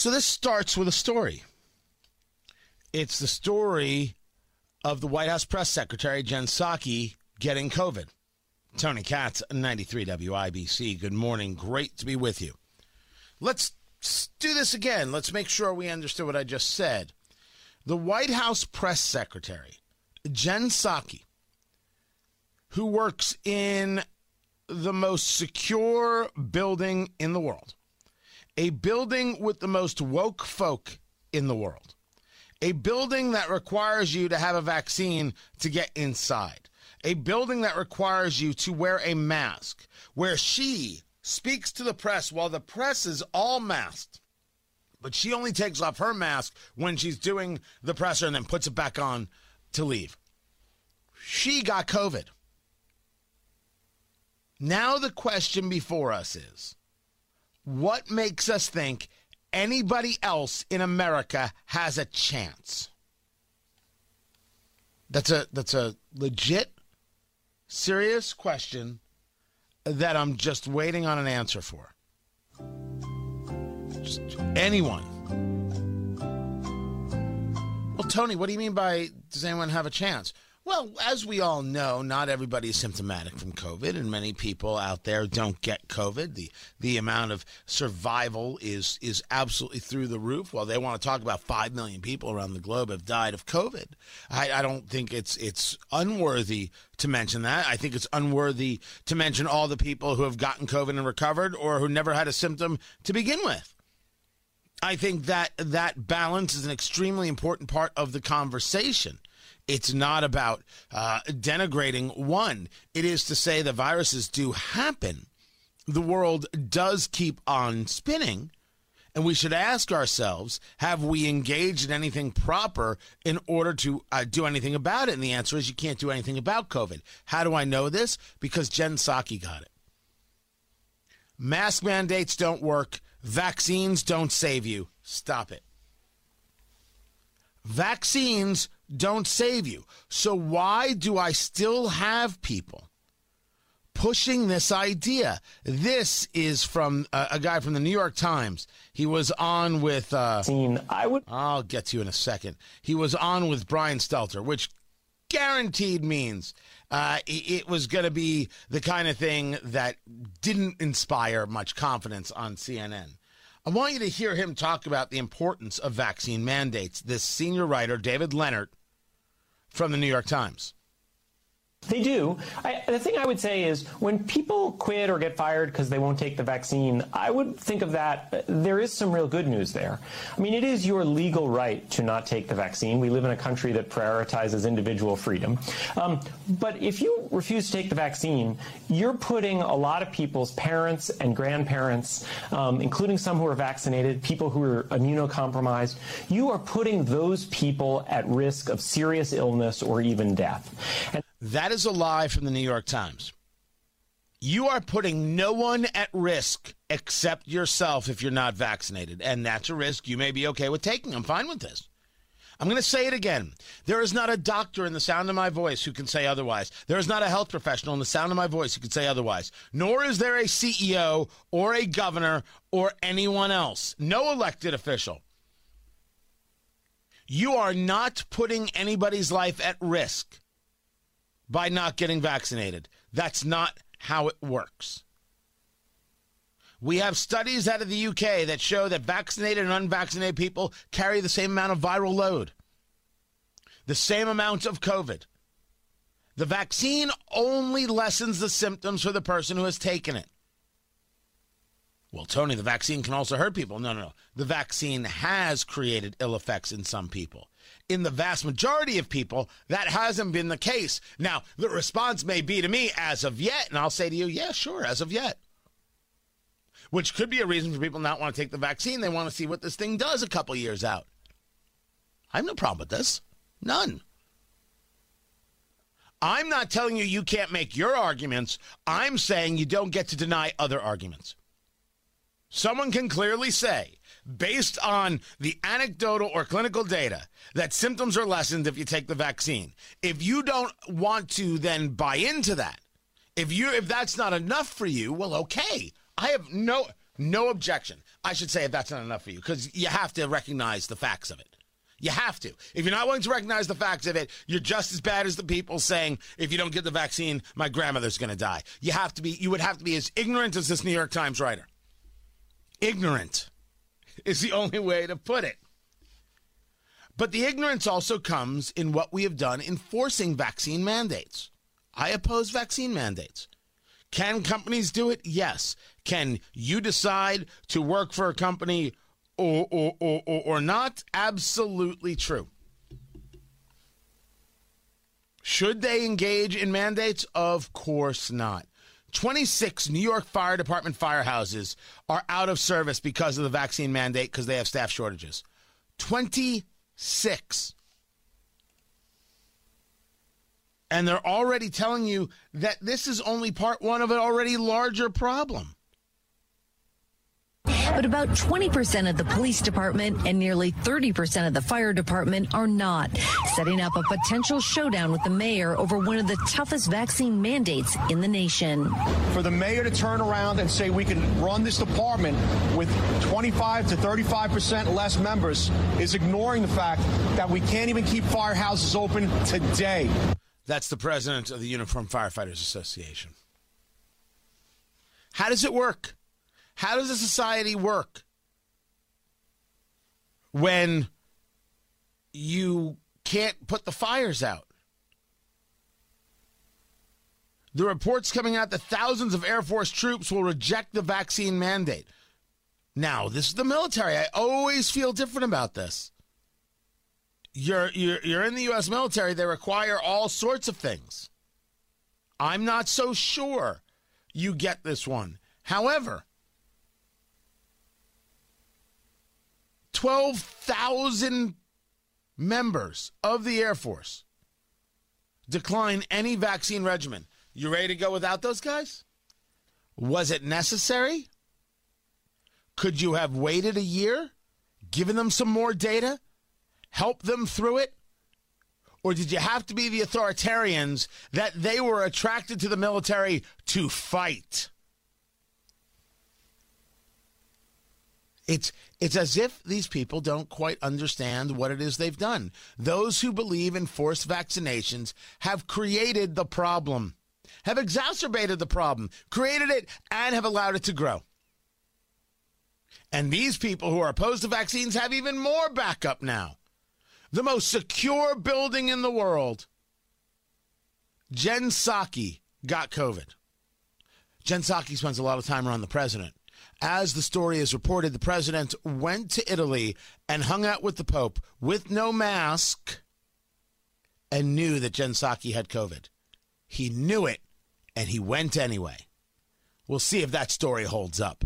So this starts with a story. It's the story of the White House press secretary, Jen Psaki, getting COVID. Tony Katz, 93 WIBC. Good morning. Great to be with you. Let's do this again. Let's make sure we understood what I just said. The White House press secretary, Jen Psaki, who works in the most secure building in the world, a building with the most woke folk in the world, a building that requires you to have a vaccine to get inside, a building that requires you to wear a mask, where she speaks to the press while the press is all masked. But she only takes off her mask when she's doing the presser and then puts it back on to leave. She got COVID. Now, the question before us is what makes us think anybody else in America has a chance? That's a that's a legit serious question that I'm just waiting on an answer for. Just anyone. Well, Tony, what do you mean by does anyone have a chance? Well, as we all know, not everybody is symptomatic from COVID, and many people out there don't get COVID. The the amount of survival is is absolutely through the roof. While they want to talk about five million people around the globe have died of COVID, I, I don't think it's it's unworthy to mention that. I think it's unworthy to mention all the people who have gotten COVID and recovered, or who never had a symptom to begin with. I think that that balance is an extremely important part of the conversation. It's not about uh, denigrating one. It is to say the viruses do happen. The world does keep on spinning. And we should ask ourselves have we engaged in anything proper in order to uh, do anything about it? And the answer is you can't do anything about COVID. How do I know this? Because Jen Psaki got it. Mask mandates don't work, vaccines don't save you. Stop it. Vaccines don't save you. So why do I still have people pushing this idea? This is from uh, a guy from the New York Times. He was on with. Uh, I would. I'll get to you in a second. He was on with Brian Stelter, which guaranteed means uh, it was going to be the kind of thing that didn't inspire much confidence on CNN. I want you to hear him talk about the importance of vaccine mandates. This senior writer, David Leonhardt, from the New York Times. They do. I, the thing I would say is when people quit or get fired because they won't take the vaccine, I would think of that. There is some real good news there. I mean, it is your legal right to not take the vaccine. We live in a country that prioritizes individual freedom. Um, but if you refuse to take the vaccine, you're putting a lot of people's parents and grandparents, um, including some who are vaccinated, people who are immunocompromised, you are putting those people at risk of serious illness or even death. And that is a lie from the New York Times. You are putting no one at risk except yourself if you're not vaccinated. And that's a risk you may be okay with taking. I'm fine with this. I'm going to say it again. There is not a doctor in the sound of my voice who can say otherwise. There is not a health professional in the sound of my voice who can say otherwise. Nor is there a CEO or a governor or anyone else. No elected official. You are not putting anybody's life at risk by not getting vaccinated. That's not how it works. We have studies out of the UK that show that vaccinated and unvaccinated people carry the same amount of viral load, the same amount of COVID. The vaccine only lessens the symptoms for the person who has taken it. Well, Tony, the vaccine can also hurt people. No, no, no. The vaccine has created ill effects in some people in the vast majority of people, that hasn't been the case. Now, the response may be to me as of yet, and I'll say to you, yeah, sure, as of yet. Which could be a reason for people not want to take the vaccine. They want to see what this thing does a couple years out. I have no problem with this. None. I'm not telling you you can't make your arguments. I'm saying you don't get to deny other arguments. Someone can clearly say based on the anecdotal or clinical data that symptoms are lessened if you take the vaccine. If you don't want to then buy into that, if you if that's not enough for you, well okay. I have no No objection. I should say if that's not enough for you, because you have to recognize the facts of it. You have to. If you're not willing to recognize the facts of it, you're just as bad as the people saying, if you don't get the vaccine, my grandmother's going to die. You have to be, you would have to be as ignorant as this New York Times writer. Ignorant is the only way to put it. But the ignorance also comes in what we have done enforcing vaccine mandates. I oppose vaccine mandates. Can companies do it? Yes. Can you decide to work for a company or, or, or, or, not? Absolutely true. Should they engage in mandates? Of course not. 26 New York Fire Department firehouses are out of service because of the vaccine mandate because they have staff shortages. 26. And they're already telling you that this is only part one of an already larger problem. But about 20% of the police department and nearly 30% of the fire department are not, setting up a potential showdown with the mayor over one of the toughest vaccine mandates in the nation. For the mayor to turn around and say we can run this department with 25 to 35% less members is ignoring the fact that we can't even keep firehouses open today. That's the president of the Uniform Firefighters Association. How does it work? How does a society work when you can't put the fires out? The reports coming out that thousands of Air Force troops will reject the vaccine mandate. Now, this is the military. I always feel different about this. You're, you're, you're in the U.S. military, they require all sorts of things. I'm not so sure you get this one. However, 12,000 members of the Air Force decline any vaccine regimen. You ready to go without those guys? Was it necessary? Could you have waited a year, given them some more data, help them through it? Or did you have to be the authoritarians that they were attracted to the military to fight? It's it's as if these people don't quite understand what it is they've done. Those who believe in forced vaccinations have created the problem, have exacerbated the problem, created it, and have allowed it to grow. And these people who are opposed to vaccines have even more backup now. The most secure building in the world. Jen Psaki got COVID. Jen Psaki spends a lot of time around the president. As the story is reported, the president went to Italy and hung out with the Pope with no mask and knew that Jen Psaki had COVID. He knew it and he went anyway. We'll see if that story holds up.